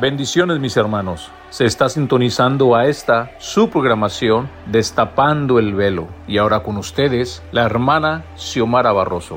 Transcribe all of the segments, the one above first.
Bendiciones mis hermanos. Se está sintonizando a esta su programación Destapando el Velo. Y ahora con ustedes, la hermana Xiomara Barroso.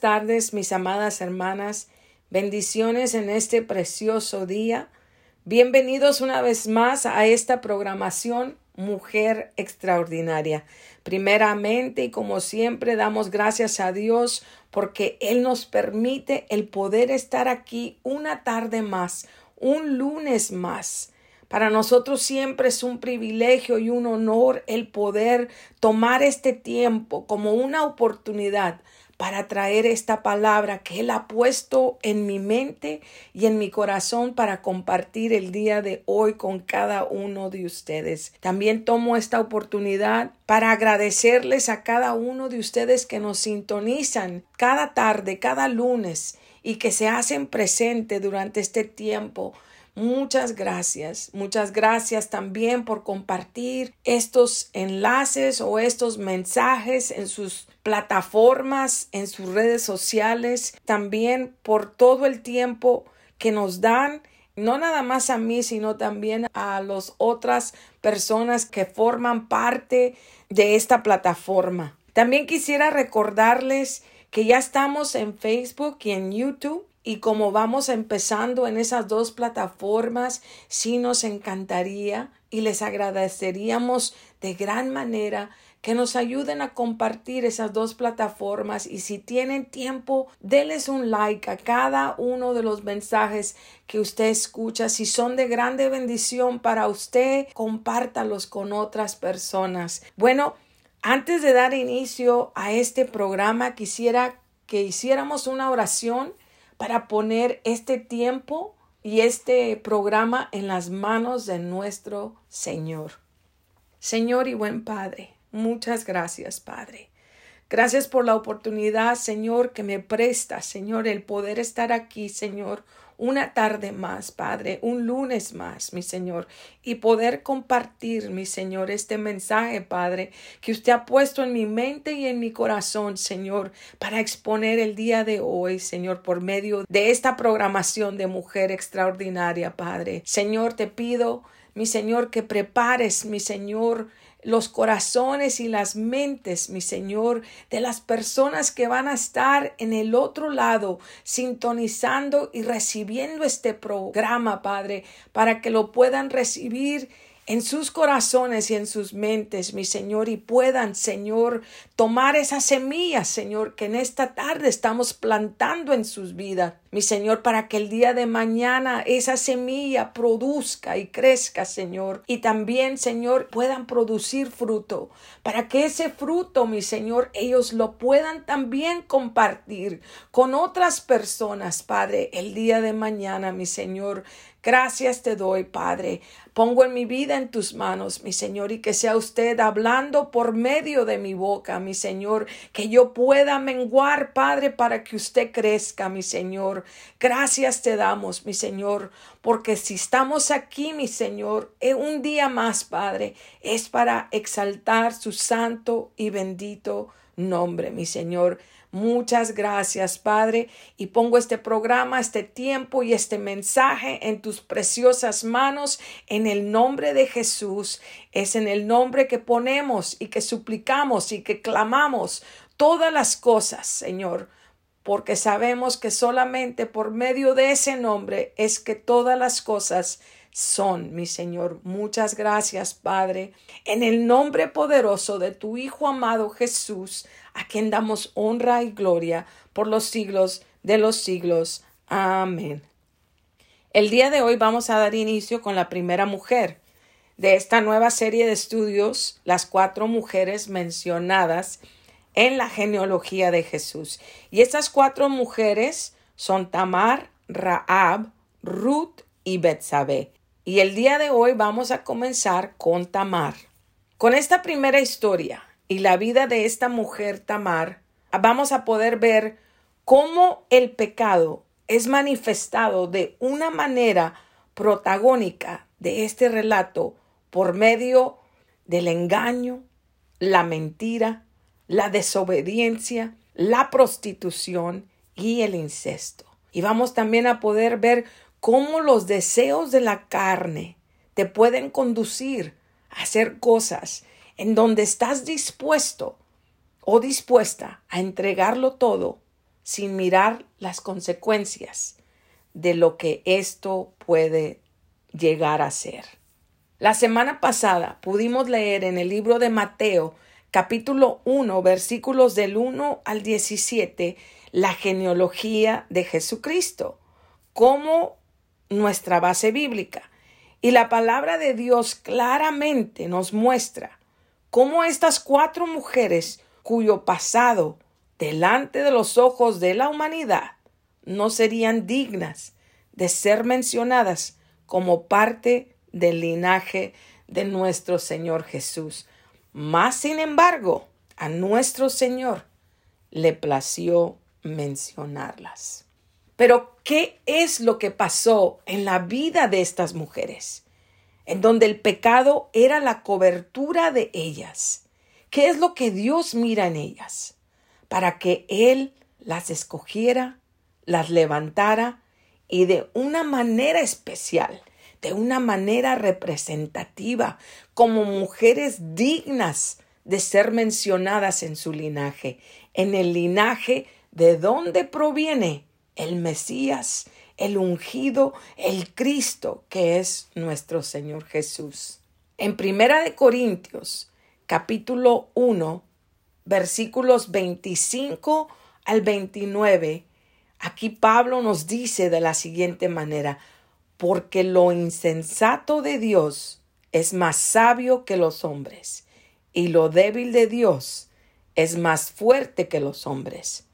Tardes, mis amadas hermanas. Bendiciones en este precioso día. Bienvenidos una vez más a esta programación Mujer Extraordinaria. Primeramente y como siempre damos gracias a Dios porque Él nos permite el poder estar aquí una tarde más, un lunes más. Para nosotros siempre es un privilegio y un honor el poder tomar este tiempo como una oportunidad para traer esta palabra que Él ha puesto en mi mente y en mi corazón para compartir el día de hoy con cada uno de ustedes. También tomo esta oportunidad para agradecerles a cada uno de ustedes que nos sintonizan cada tarde, cada lunes y que se hacen presente durante este tiempo Muchas gracias. Muchas gracias también por compartir estos enlaces o estos mensajes en sus plataformas, en sus redes sociales. También por todo el tiempo que nos dan no nada más a mí, sino también a las otras personas que forman parte de esta plataforma. También quisiera recordarles que ya estamos en Facebook y en YouTube y como vamos empezando en esas dos plataformas, sí nos encantaría y les agradeceríamos de gran manera que nos ayuden a compartir esas dos plataformas y si tienen tiempo, denles un like a cada uno de los mensajes que usted escucha. Si son de grande bendición para usted, compártalos con otras personas. Bueno, antes de dar inicio a este programa, quisiera que hiciéramos una oración para poner este tiempo y este programa en las manos de nuestro Señor. Señor y buen Padre, muchas gracias, Padre. Gracias por la oportunidad, Señor, que me presta, Señor, el poder estar aquí, Señor, una tarde más, Padre, un lunes más, mi Señor, y poder compartir, mi Señor, este mensaje, Padre, que usted ha puesto en mi mente y en mi corazón, Señor, para exponer el día de hoy, Señor, por medio de esta programación de mujer extraordinaria, Padre. Señor, te pido, mi Señor, que prepares, mi Señor, los corazones y las mentes, mi Señor, de las personas que van a estar en el otro lado, sintonizando y recibiendo este programa, Padre, para que lo puedan recibir en sus corazones y en sus mentes, mi Señor, y puedan, Señor, tomar esas semillas, Señor, que en esta tarde estamos plantando en sus vidas, mi Señor, para que el día de mañana esa semilla produzca y crezca, Señor, y también, Señor, puedan producir fruto, para que ese fruto, mi Señor, ellos lo puedan también compartir con otras personas, Padre, el día de mañana, mi Señor. Gracias te doy, Padre. Pongo en mi vida en tus manos, mi Señor, y que sea usted hablando por medio de mi boca, mi Señor, que yo pueda menguar, Padre, para que usted crezca, mi Señor. Gracias te damos, mi Señor, porque si estamos aquí, mi Señor, en un día más, Padre, es para exaltar su santo y bendito nombre, mi Señor. Muchas gracias, Padre, y pongo este programa, este tiempo y este mensaje en tus preciosas manos en el nombre de Jesús. Es en el nombre que ponemos y que suplicamos y que clamamos todas las cosas, Señor, porque sabemos que solamente por medio de ese nombre es que todas las cosas son, mi Señor. Muchas gracias, Padre, en el nombre poderoso de tu Hijo amado Jesús a quien damos honra y gloria por los siglos de los siglos. Amén. El día de hoy vamos a dar inicio con la primera mujer de esta nueva serie de estudios, las cuatro mujeres mencionadas en la genealogía de Jesús. Y estas cuatro mujeres son Tamar, Raab, Ruth y Betsabé. Y el día de hoy vamos a comenzar con Tamar. Con esta primera historia, y la vida de esta mujer Tamar, vamos a poder ver cómo el pecado es manifestado de una manera protagónica de este relato por medio del engaño, la mentira, la desobediencia, la prostitución y el incesto. Y vamos también a poder ver cómo los deseos de la carne te pueden conducir a hacer cosas en donde estás dispuesto o dispuesta a entregarlo todo sin mirar las consecuencias de lo que esto puede llegar a ser. La semana pasada pudimos leer en el libro de Mateo capítulo 1 versículos del 1 al 17 la genealogía de Jesucristo como nuestra base bíblica. Y la palabra de Dios claramente nos muestra cómo estas cuatro mujeres cuyo pasado delante de los ojos de la humanidad no serían dignas de ser mencionadas como parte del linaje de nuestro Señor Jesús. Más sin embargo, a nuestro Señor le plació mencionarlas. Pero, ¿qué es lo que pasó en la vida de estas mujeres? en donde el pecado era la cobertura de ellas. ¿Qué es lo que Dios mira en ellas? Para que Él las escogiera, las levantara y de una manera especial, de una manera representativa, como mujeres dignas de ser mencionadas en su linaje, en el linaje de donde proviene el Mesías, el ungido, el Cristo, que es nuestro Señor Jesús. En Primera de Corintios, capítulo 1, versículos 25 al 29, aquí Pablo nos dice de la siguiente manera, porque lo insensato de Dios es más sabio que los hombres, y lo débil de Dios es más fuerte que los hombres.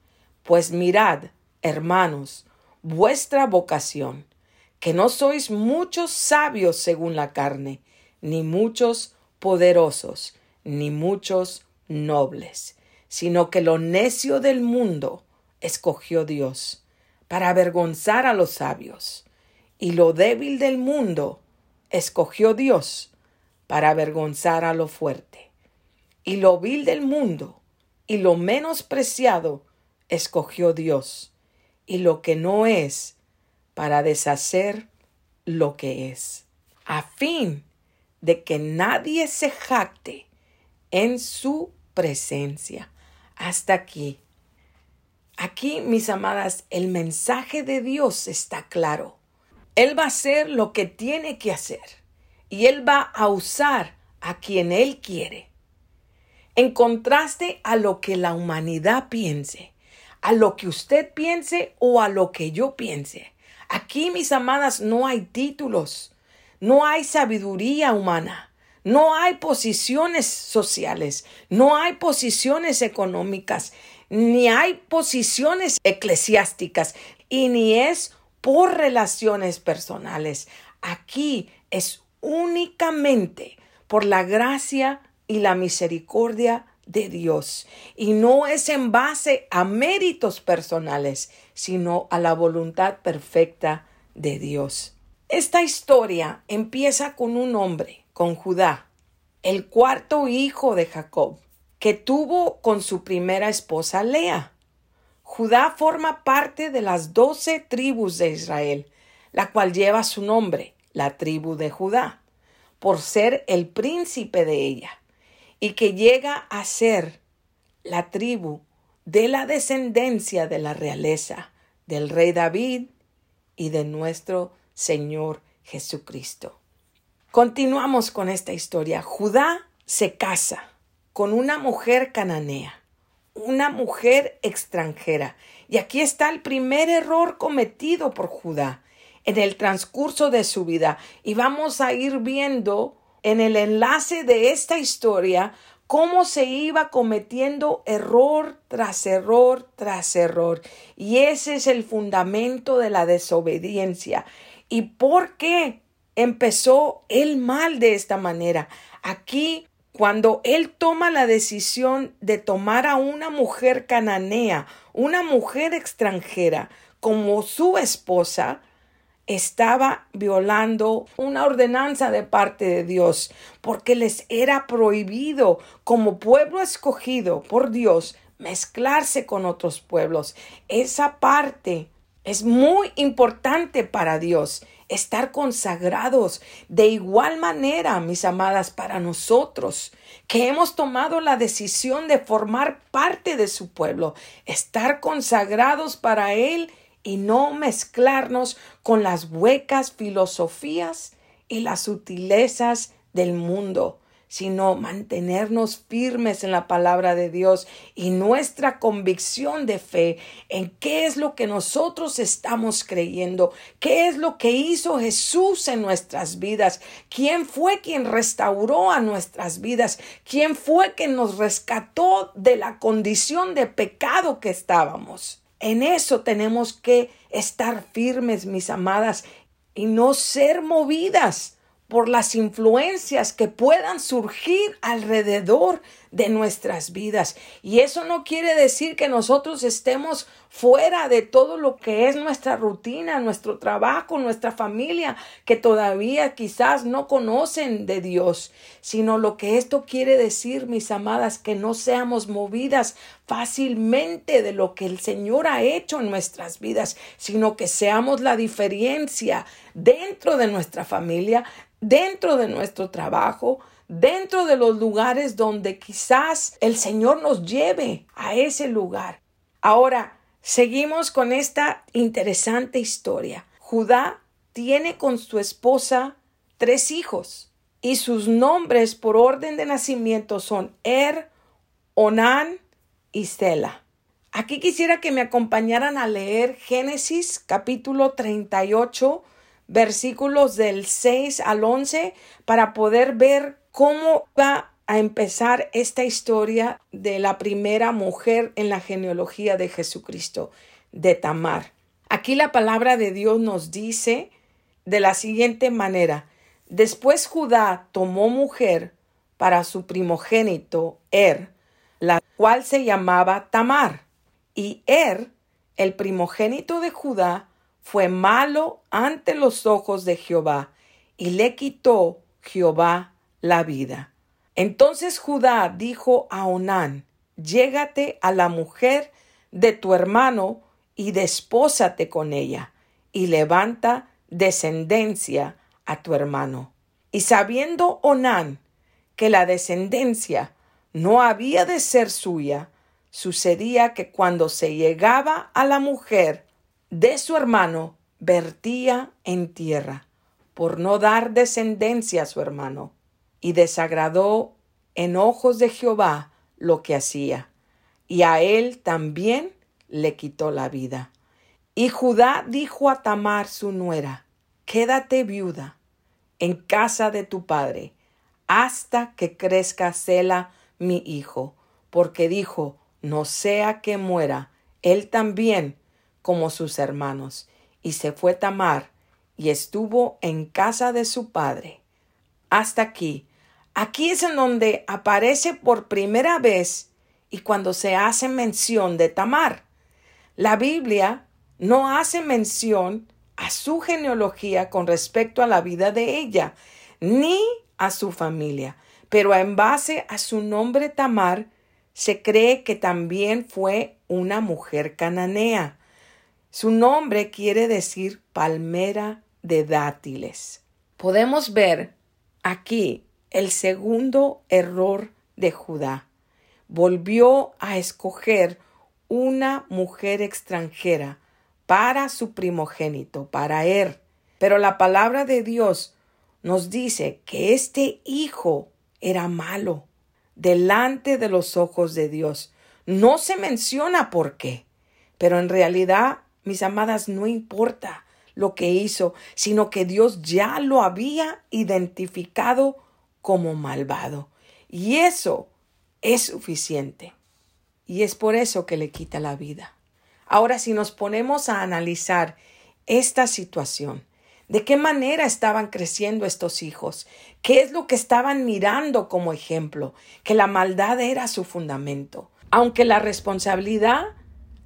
Pues mirad, hermanos, vuestra vocación, que no sois muchos sabios según la carne, ni muchos poderosos, ni muchos nobles, sino que lo necio del mundo escogió Dios, para avergonzar a los sabios, y lo débil del mundo escogió Dios, para avergonzar a lo fuerte, y lo vil del mundo, y lo menospreciado escogió Dios, y lo que no es para deshacer lo que es, a fin de que nadie se jacte en su presencia. Hasta aquí. Aquí, mis amadas, el mensaje de Dios está claro. Él va a hacer lo que tiene que hacer. y Él va a usar a quien Él quiere. En contraste a lo que la humanidad piense, a lo que usted piense o a lo que yo piense. Aquí, mis amadas, no hay títulos, no hay sabiduría humana, no hay posiciones sociales, no hay posiciones económicas, ni hay posiciones eclesiásticas y ni es por relaciones personales. Aquí es únicamente por la gracia y la misericordia de Dios. Y no es en base a méritos personales, sino a la voluntad perfecta de Dios. Esta historia empieza con un hombre, con Judá, el cuarto hijo de Jacob, que tuvo con su primera esposa Lea. Judá forma parte de las doce tribus de Israel, la cual lleva su nombre, la tribu de Judá, por ser el príncipe de ella, y que llega a ser la tribu de la descendencia de la realeza del rey David y de nuestro Señor Jesucristo. Continuamos con esta historia. Judá se casa con una mujer cananea una mujer extranjera. Y aquí está el primer error cometido por Judá en el transcurso de su vida. Y vamos a ir viendo en el enlace de esta historia cómo se iba cometiendo error tras error tras error. Y ese es el fundamento de la desobediencia. ¿Y por qué empezó el mal de esta manera? Aquí cuando él toma la decisión de tomar a una mujer cananea, una mujer extranjera, como su esposa, estaba violando una ordenanza de parte de Dios, porque les era prohibido como pueblo escogido por Dios mezclarse con otros pueblos. Esa parte es muy importante para Dios estar consagrados de igual manera, mis amadas, para nosotros, que hemos tomado la decisión de formar parte de su pueblo, estar consagrados para Él y no mezclarnos con las huecas filosofías y las sutilezas del mundo sino mantenernos firmes en la palabra de Dios y nuestra convicción de fe en qué es lo que nosotros estamos creyendo, qué es lo que hizo Jesús en nuestras vidas, quién fue quien restauró a nuestras vidas, quién fue quien nos rescató de la condición de pecado que estábamos. En eso tenemos que estar firmes, mis amadas, y no ser movidas por las influencias que puedan surgir alrededor de nuestras vidas. Y eso no quiere decir que nosotros estemos fuera de todo lo que es nuestra rutina, nuestro trabajo, nuestra familia, que todavía quizás no conocen de Dios, sino lo que esto quiere decir, mis amadas, que no seamos movidas fácilmente de lo que el Señor ha hecho en nuestras vidas, sino que seamos la diferencia dentro de nuestra familia, dentro de nuestro trabajo, dentro de los lugares donde quizás el Señor nos lleve a ese lugar. Ahora, seguimos con esta interesante historia. Judá tiene con su esposa tres hijos y sus nombres por orden de nacimiento son Er, Onán y Sela. Aquí quisiera que me acompañaran a leer Génesis capítulo 38 versículos del 6 al 11 para poder ver cómo va a empezar esta historia de la primera mujer en la genealogía de Jesucristo, de Tamar. Aquí la palabra de Dios nos dice de la siguiente manera, después Judá tomó mujer para su primogénito Er, la cual se llamaba Tamar, y Er, el primogénito de Judá, fue malo ante los ojos de Jehová, y le quitó Jehová la vida. Entonces Judá dijo a Onán, Llégate a la mujer de tu hermano y despósate con ella, y levanta descendencia a tu hermano. Y sabiendo Onán que la descendencia no había de ser suya, sucedía que cuando se llegaba a la mujer de su hermano vertía en tierra, por no dar descendencia a su hermano, y desagradó en ojos de Jehová lo que hacía, y a él también le quitó la vida. Y Judá dijo a Tamar su nuera, Quédate viuda en casa de tu padre, hasta que crezca Sela mi hijo, porque dijo, no sea que muera él también como sus hermanos. Y se fue Tamar y estuvo en casa de su padre. Hasta aquí. Aquí es en donde aparece por primera vez y cuando se hace mención de Tamar. La Biblia no hace mención a su genealogía con respecto a la vida de ella, ni a su familia, pero en base a su nombre Tamar, se cree que también fue una mujer cananea. Su nombre quiere decir palmera de dátiles. Podemos ver aquí el segundo error de Judá. Volvió a escoger una mujer extranjera para su primogénito, para él. Pero la palabra de Dios nos dice que este hijo era malo delante de los ojos de Dios. No se menciona por qué, pero en realidad, mis amadas, no importa lo que hizo, sino que Dios ya lo había identificado como malvado. Y eso es suficiente. Y es por eso que le quita la vida. Ahora, si nos ponemos a analizar esta situación, ¿de qué manera estaban creciendo estos hijos? ¿Qué es lo que estaban mirando como ejemplo? Que la maldad era su fundamento. Aunque la responsabilidad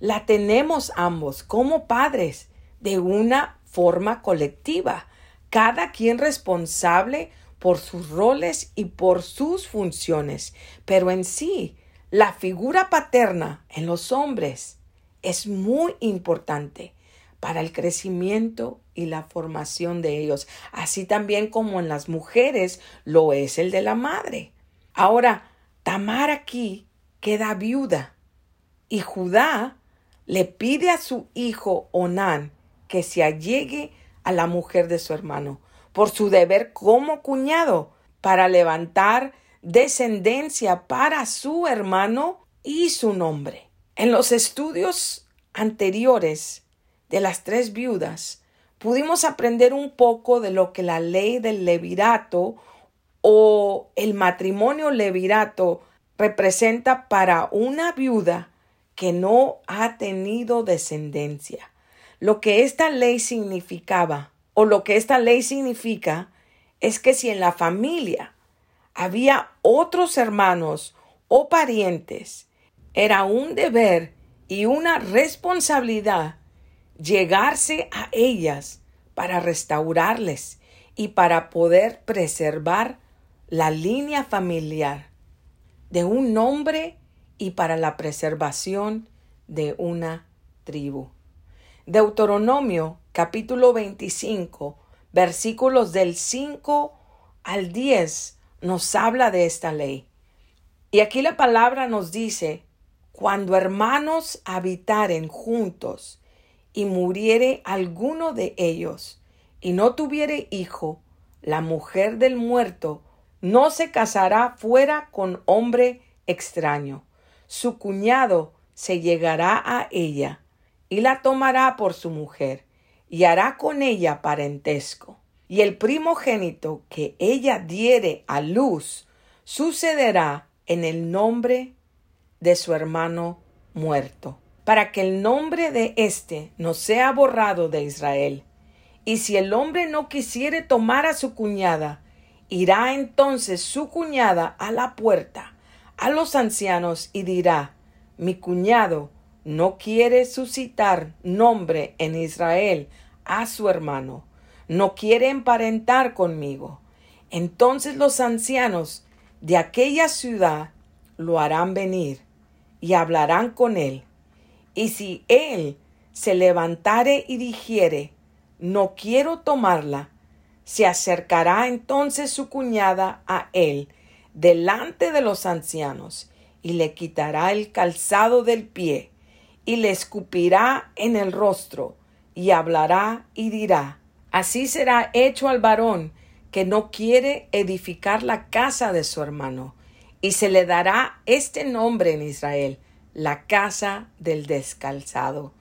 la tenemos ambos como padres de una forma colectiva, cada quien responsable por sus roles y por sus funciones, pero en sí, la figura paterna en los hombres es muy importante para el crecimiento y la formación de ellos, así también como en las mujeres lo es el de la madre. Ahora, Tamar aquí queda viuda y Judá le pide a su hijo Onán que se allegue a la mujer de su hermano por su deber como cuñado para levantar descendencia para su hermano y su nombre. En los estudios anteriores de las tres viudas, pudimos aprender un poco de lo que la ley del levirato o el matrimonio levirato representa para una viuda que no ha tenido descendencia. Lo que esta ley significaba o lo que esta ley significa es que si en la familia había otros hermanos o parientes era un deber y una responsabilidad llegarse a ellas para restaurarles y para poder preservar la línea familiar de un nombre y para la preservación de una tribu. Deuteronomio capítulo 25 versículos del 5 al 10 nos habla de esta ley. Y aquí la palabra nos dice cuando hermanos habitaren juntos y muriere alguno de ellos y no tuviere hijo, la mujer del muerto no se casará fuera con hombre extraño. Su cuñado se llegará a ella y la tomará por su mujer y hará con ella parentesco. Y el primogénito que ella diere a luz sucederá en el nombre de su hermano muerto, para que el nombre de éste no sea borrado de Israel. Y si el hombre no quisiere tomar a su cuñada, irá entonces su cuñada a la puerta, a los ancianos, y dirá, mi cuñado no quiere suscitar nombre en Israel a su hermano, no quiere emparentar conmigo. Entonces los ancianos de aquella ciudad lo harán venir y hablarán con él. Y si él se levantare y dijere, no quiero tomarla, se acercará entonces su cuñada a él delante de los ancianos y le quitará el calzado del pie y le escupirá en el rostro y hablará y dirá, Así será hecho al varón que no quiere edificar la casa de su hermano, y se le dará este nombre en Israel, la casa del descalzado.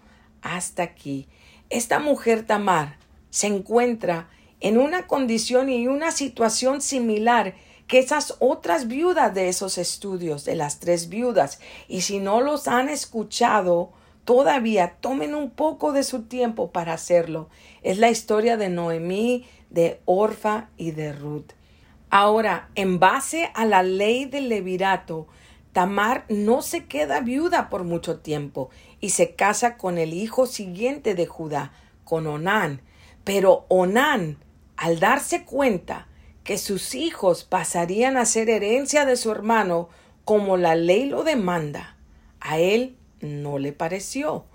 Hasta aquí. Esta mujer Tamar se encuentra en una condición y una situación similar que esas otras viudas de esos estudios, de las tres viudas. Y si no los han escuchado, todavía tomen un poco de su tiempo para hacerlo. Es la historia de Noemí, de Orfa y de Ruth. Ahora, en base a la ley del levirato, Tamar no se queda viuda por mucho tiempo y se casa con el hijo siguiente de Judá, con Onán. Pero Onán, al darse cuenta que sus hijos pasarían a ser herencia de su hermano como la ley lo demanda. A él no le pareció.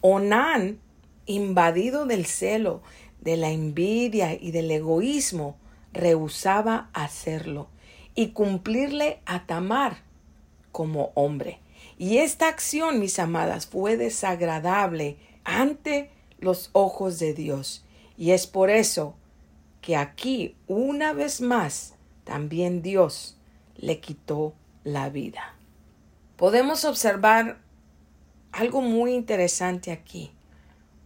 Onán, invadido del celo, de la envidia y del egoísmo, rehusaba hacerlo y cumplirle a Tamar como hombre. Y esta acción, mis amadas, fue desagradable ante los ojos de Dios. Y es por eso que aquí, una vez más, también Dios le quitó la vida. Podemos observar algo muy interesante aquí.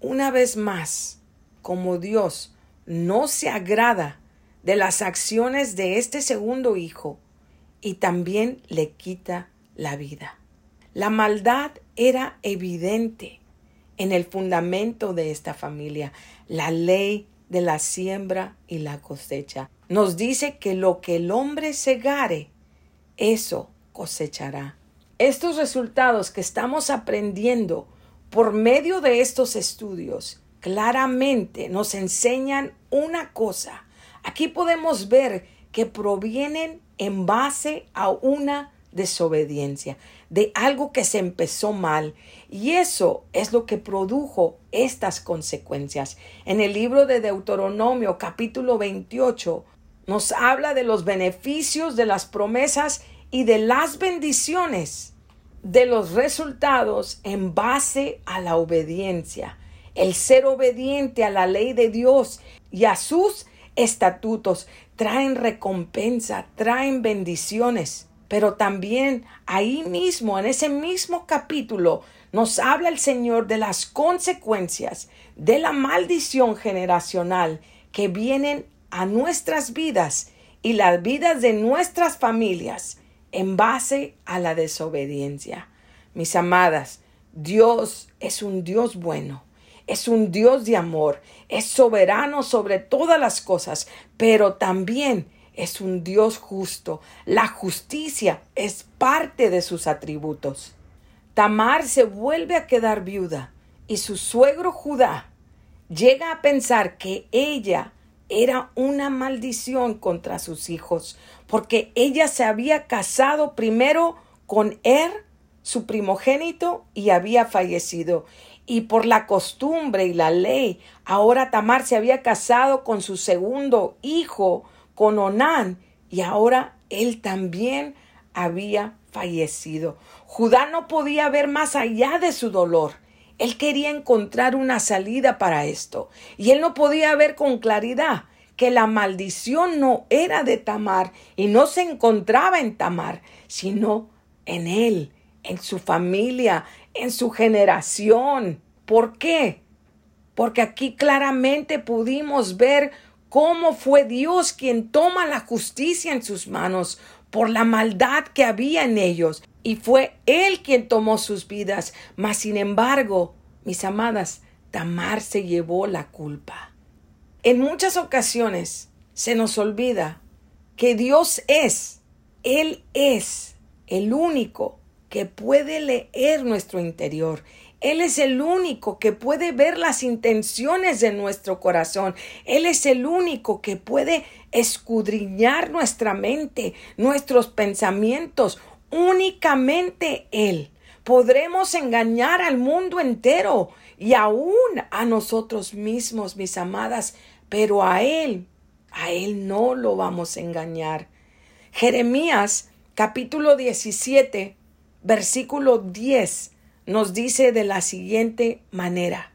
Una vez más, como Dios no se agrada de las acciones de este segundo hijo y también le quita la vida. La maldad era evidente en el fundamento de esta familia. La ley de la siembra y la cosecha. Nos dice que lo que el hombre segare, eso cosechará. Estos resultados que estamos aprendiendo por medio de estos estudios claramente nos enseñan una cosa. Aquí podemos ver que provienen en base a una desobediencia, de algo que se empezó mal. Y eso es lo que produjo estas consecuencias. En el libro de Deuteronomio capítulo 28 nos habla de los beneficios de las promesas y de las bendiciones de los resultados en base a la obediencia. El ser obediente a la ley de Dios y a sus estatutos traen recompensa, traen bendiciones. Pero también ahí mismo, en ese mismo capítulo, nos habla el Señor de las consecuencias de la maldición generacional que vienen a nuestras vidas y las vidas de nuestras familias en base a la desobediencia. Mis amadas, Dios es un Dios bueno, es un Dios de amor, es soberano sobre todas las cosas, pero también es un Dios justo. La justicia es parte de sus atributos. Tamar se vuelve a quedar viuda y su suegro Judá llega a pensar que ella era una maldición contra sus hijos, porque ella se había casado primero con Er, su primogénito, y había fallecido. Y por la costumbre y la ley, ahora Tamar se había casado con su segundo hijo, con Onán y ahora él también había fallecido. Judá no podía ver más allá de su dolor. Él quería encontrar una salida para esto y él no podía ver con claridad que la maldición no era de Tamar y no se encontraba en Tamar, sino en él, en su familia, en su generación. ¿Por qué? Porque aquí claramente pudimos ver cómo fue Dios quien toma la justicia en sus manos por la maldad que había en ellos, y fue Él quien tomó sus vidas, mas sin embargo, mis amadas, Tamar se llevó la culpa. En muchas ocasiones se nos olvida que Dios es, Él es el único que puede leer nuestro interior él es el único que puede ver las intenciones de nuestro corazón. Él es el único que puede escudriñar nuestra mente, nuestros pensamientos. Únicamente Él. Podremos engañar al mundo entero y aún a nosotros mismos, mis amadas, pero a Él, a Él no lo vamos a engañar. Jeremías capítulo 17, versículo 10 nos dice de la siguiente manera,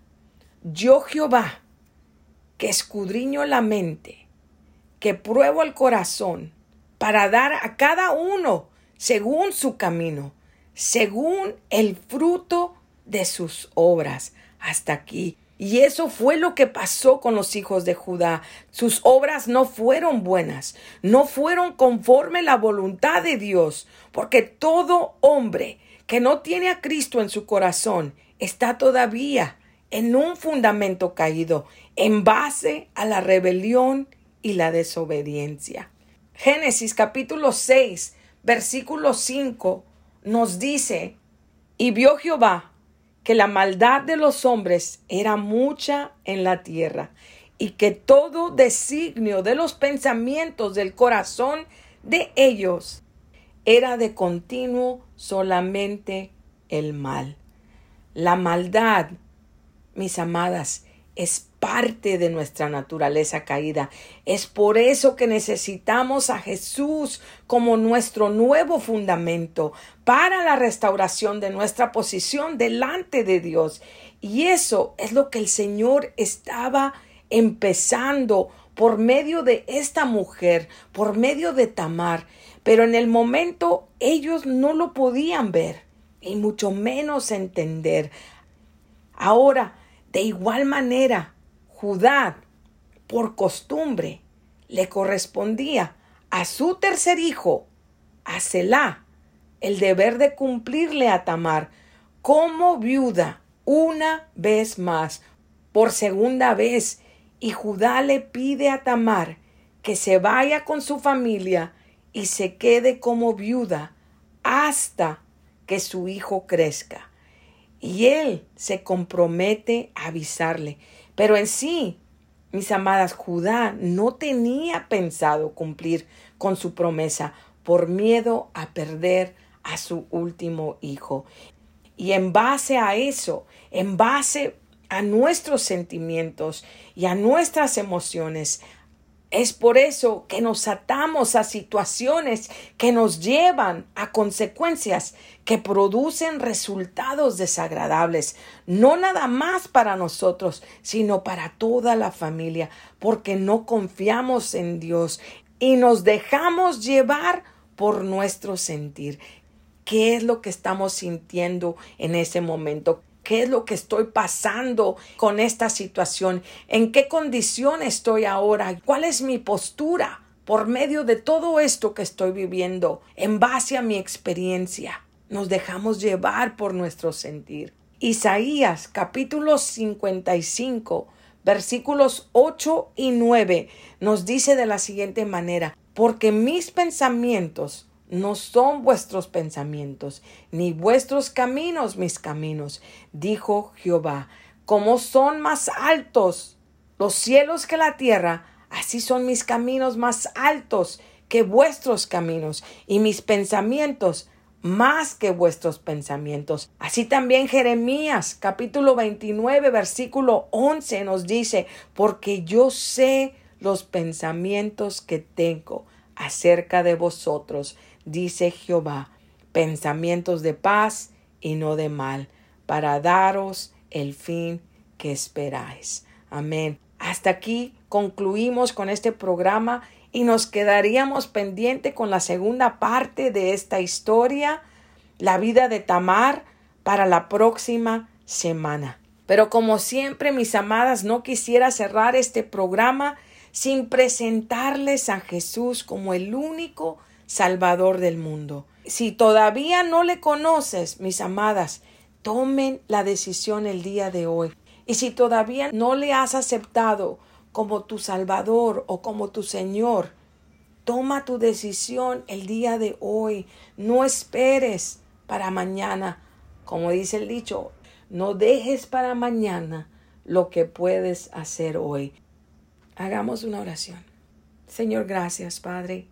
yo Jehová que escudriño la mente, que pruebo el corazón, para dar a cada uno según su camino, según el fruto de sus obras. Hasta aquí. Y eso fue lo que pasó con los hijos de Judá. Sus obras no fueron buenas, no fueron conforme la voluntad de Dios, porque todo hombre que no tiene a Cristo en su corazón está todavía en un fundamento caído, en base a la rebelión y la desobediencia. Génesis capítulo 6, versículo 5 nos dice, y vio Jehová que la maldad de los hombres era mucha en la tierra, y que todo designio de los pensamientos del corazón de ellos era de continuo solamente el mal. La maldad, mis amadas, es parte de nuestra naturaleza caída. Es por eso que necesitamos a Jesús como nuestro nuevo fundamento para la restauración de nuestra posición delante de Dios. Y eso es lo que el Señor estaba empezando por medio de esta mujer, por medio de Tamar. Pero en el momento ellos no lo podían ver y mucho menos entender. Ahora, de igual manera, Judá, por costumbre, le correspondía a su tercer hijo, a Selah, el deber de cumplirle a Tamar como viuda una vez más, por segunda vez, y Judá le pide a Tamar que se vaya con su familia y se quede como viuda hasta que su hijo crezca y él se compromete a avisarle. Pero en sí, mis amadas, Judá no tenía pensado cumplir con su promesa por miedo a perder a su último hijo. Y en base a eso, en base a nuestros sentimientos y a nuestras emociones, es por eso que nos atamos a situaciones que nos llevan a consecuencias que producen resultados desagradables, no nada más para nosotros, sino para toda la familia, porque no confiamos en Dios y nos dejamos llevar por nuestro sentir. ¿Qué es lo que estamos sintiendo en ese momento? ¿Qué es lo que estoy pasando con esta situación? ¿En qué condición estoy ahora? ¿Cuál es mi postura por medio de todo esto que estoy viviendo en base a mi experiencia? Nos dejamos llevar por nuestro sentir. Isaías capítulo 55 versículos 8 y 9 nos dice de la siguiente manera, porque mis pensamientos no son vuestros pensamientos, ni vuestros caminos mis caminos, dijo Jehová. Como son más altos los cielos que la tierra, así son mis caminos más altos que vuestros caminos, y mis pensamientos más que vuestros pensamientos. Así también Jeremías capítulo 29 versículo 11 nos dice, porque yo sé los pensamientos que tengo acerca de vosotros, dice Jehová, pensamientos de paz y no de mal, para daros el fin que esperáis. Amén. Hasta aquí concluimos con este programa y nos quedaríamos pendiente con la segunda parte de esta historia, la vida de Tamar, para la próxima semana. Pero como siempre, mis amadas, no quisiera cerrar este programa sin presentarles a Jesús como el único Salvador del mundo. Si todavía no le conoces, mis amadas, tomen la decisión el día de hoy. Y si todavía no le has aceptado como tu Salvador o como tu Señor, toma tu decisión el día de hoy. No esperes para mañana. Como dice el dicho, no dejes para mañana lo que puedes hacer hoy. Hagamos una oración. Señor, gracias, Padre.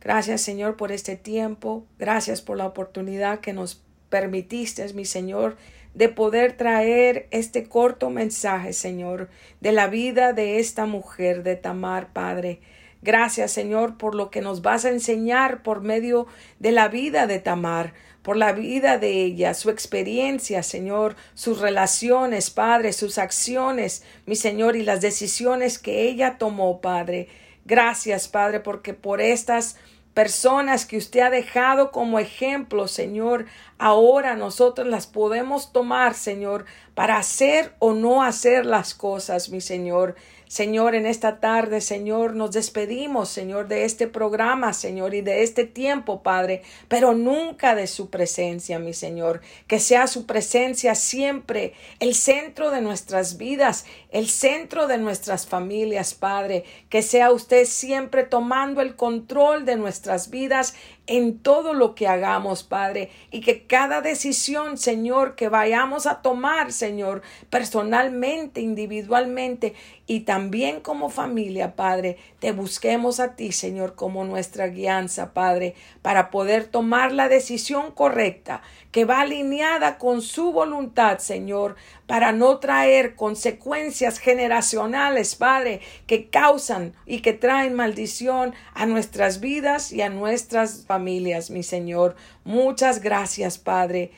Gracias, Señor, por este tiempo. Gracias por la oportunidad que nos permitiste, mi Señor, de poder traer este corto mensaje, Señor, de la vida de esta mujer, de Tamar, Padre. Gracias, Señor, por lo que nos vas a enseñar por medio de la vida de Tamar, por la vida de ella, su experiencia, Señor, sus relaciones, Padre, sus acciones, mi Señor, y las decisiones que ella tomó, Padre. Gracias, Padre, porque por estas personas que usted ha dejado como ejemplo, Señor, ahora nosotros las podemos tomar, Señor, para hacer o no hacer las cosas, mi Señor. Señor, en esta tarde, Señor, nos despedimos, Señor, de este programa, Señor, y de este tiempo, Padre, pero nunca de su presencia, mi Señor. Que sea su presencia siempre el centro de nuestras vidas, el centro de nuestras familias, Padre. Que sea usted siempre tomando el control de nuestras vidas en todo lo que hagamos, Padre, y que cada decisión, Señor, que vayamos a tomar, Señor, personalmente, individualmente y también como familia, Padre, te busquemos a ti, Señor, como nuestra guianza, Padre, para poder tomar la decisión correcta, que va alineada con su voluntad, Señor, para no traer consecuencias generacionales, Padre, que causan y que traen maldición a nuestras vidas y a nuestras familias, mi Señor. Muchas gracias, Padre.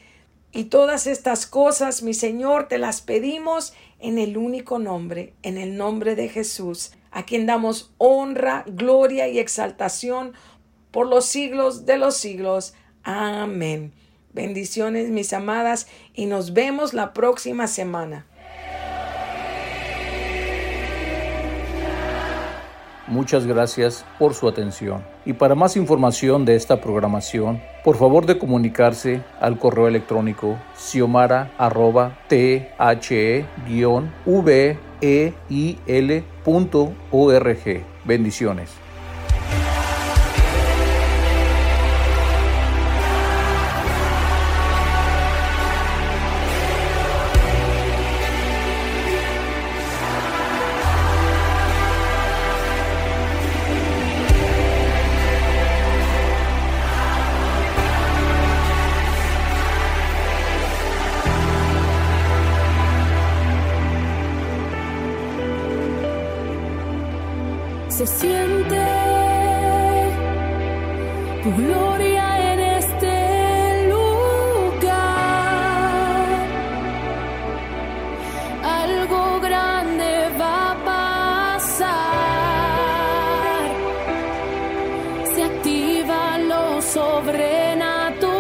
Y todas estas cosas, mi Señor, te las pedimos en el único nombre, en el nombre de Jesús, a quien damos honra, gloria y exaltación por los siglos de los siglos. Amén. Bendiciones, mis amadas, y nos vemos la próxima semana. Muchas gracias por su atención. Y para más información de esta programación, por favor de comunicarse al correo electrónico siomara.the-veil.org. Bendiciones. sobrenatural.